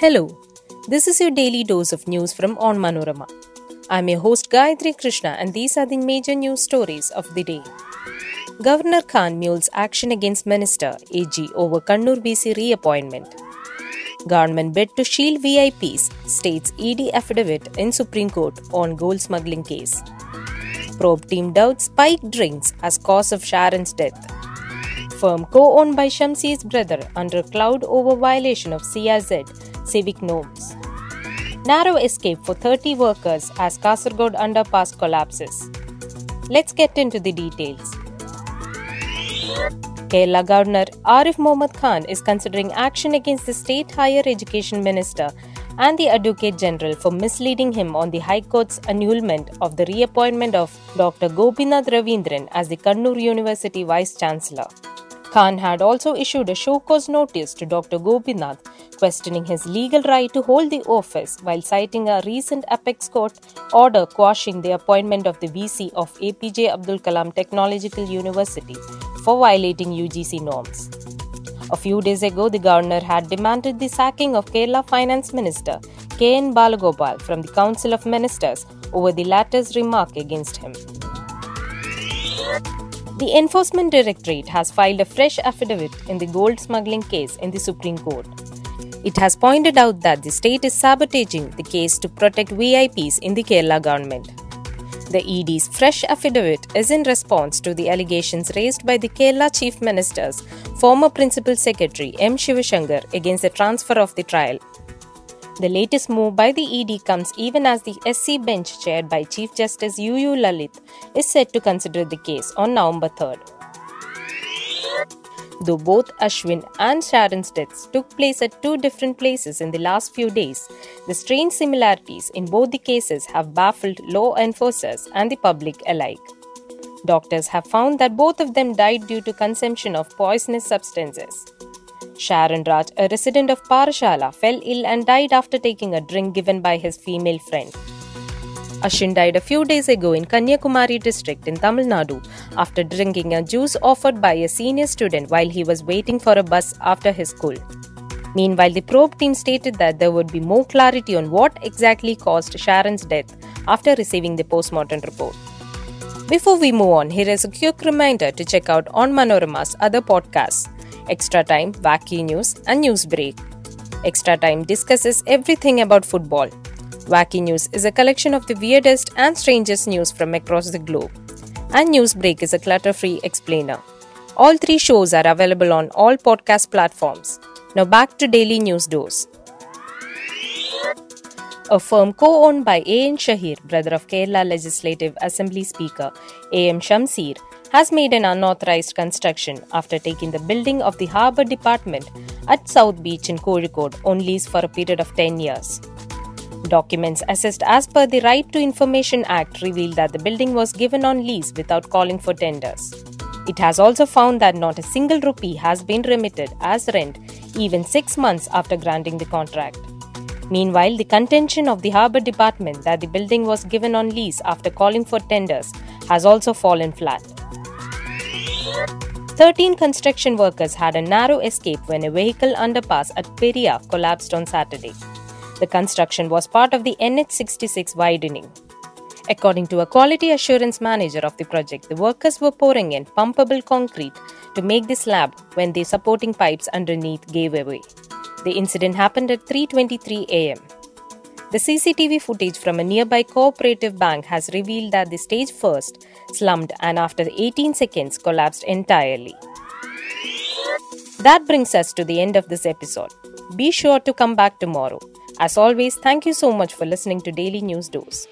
Hello, this is your daily dose of news from Onmanorama. I'm your host Gayatri Krishna, and these are the major news stories of the day. Governor Khan mules action against Minister AG over Kannur VC reappointment. Government bid to shield VIPs, states ED affidavit in Supreme Court on gold smuggling case. Probe team doubts spiked drinks as cause of Sharon's death. Firm co-owned by Shamsir's brother under cloud over violation of CRZ civic norms. Narrow escape for 30 workers as Kasaragod underpass collapses. Let's get into the details. Kerala Governor Arif Mohammad Khan is considering action against the State Higher Education Minister and the Advocate General for misleading him on the High Court's annulment of the reappointment of Dr. Gopinath Ravindran as the Kannur University Vice Chancellor. Khan had also issued a show cause notice to Dr. Gopinath questioning his legal right to hold the office while citing a recent apex court order quashing the appointment of the VC of APJ Abdul Kalam Technological University for violating UGC norms. A few days ago, the governor had demanded the sacking of Kerala Finance Minister K.N. Balagopal from the Council of Ministers over the latter's remark against him. The Enforcement Directorate has filed a fresh affidavit in the gold smuggling case in the Supreme Court. It has pointed out that the state is sabotaging the case to protect VIPs in the Kerala government. The ED's fresh affidavit is in response to the allegations raised by the Kerala Chief Minister's former Principal Secretary M. Shivashankar against the transfer of the trial the latest move by the ED comes even as the SC bench chaired by Chief Justice UU Lalit is set to consider the case on November 3rd. Though both Ashwin and Sharon's deaths took place at two different places in the last few days, the strange similarities in both the cases have baffled law enforcers and the public alike. Doctors have found that both of them died due to consumption of poisonous substances. Sharon Raj, a resident of Parashala, fell ill and died after taking a drink given by his female friend. Ashwin died a few days ago in Kanyakumari district in Tamil Nadu after drinking a juice offered by a senior student while he was waiting for a bus after his school. Meanwhile, the probe team stated that there would be more clarity on what exactly caused Sharon's death after receiving the postmortem report. Before we move on, here is a quick reminder to check out Onmanorama's other podcasts Extra Time, Wacky News, and News Break. Extra Time discusses everything about football. Wacky News is a collection of the weirdest and strangest news from across the globe. And News Break is a clutter free explainer. All three shows are available on all podcast platforms. Now back to Daily News Dose. A firm co owned by A.N. Shahir, brother of Kerala Legislative Assembly Speaker A.M. Shamsir, has made an unauthorized construction after taking the building of the Harbour Department at South Beach in Kozhikode on lease for a period of 10 years. Documents assessed as per the Right to Information Act reveal that the building was given on lease without calling for tenders. It has also found that not a single rupee has been remitted as rent even six months after granting the contract. Meanwhile, the contention of the Harbour Department that the building was given on lease after calling for tenders has also fallen flat. 13 construction workers had a narrow escape when a vehicle underpass at Peria collapsed on Saturday. The construction was part of the NH66 widening. According to a quality assurance manager of the project, the workers were pouring in pumpable concrete to make the slab when the supporting pipes underneath gave away. The incident happened at 3:23 a.m. The CCTV footage from a nearby cooperative bank has revealed that the stage first slumped and after 18 seconds collapsed entirely. That brings us to the end of this episode. Be sure to come back tomorrow. As always, thank you so much for listening to Daily News Dose.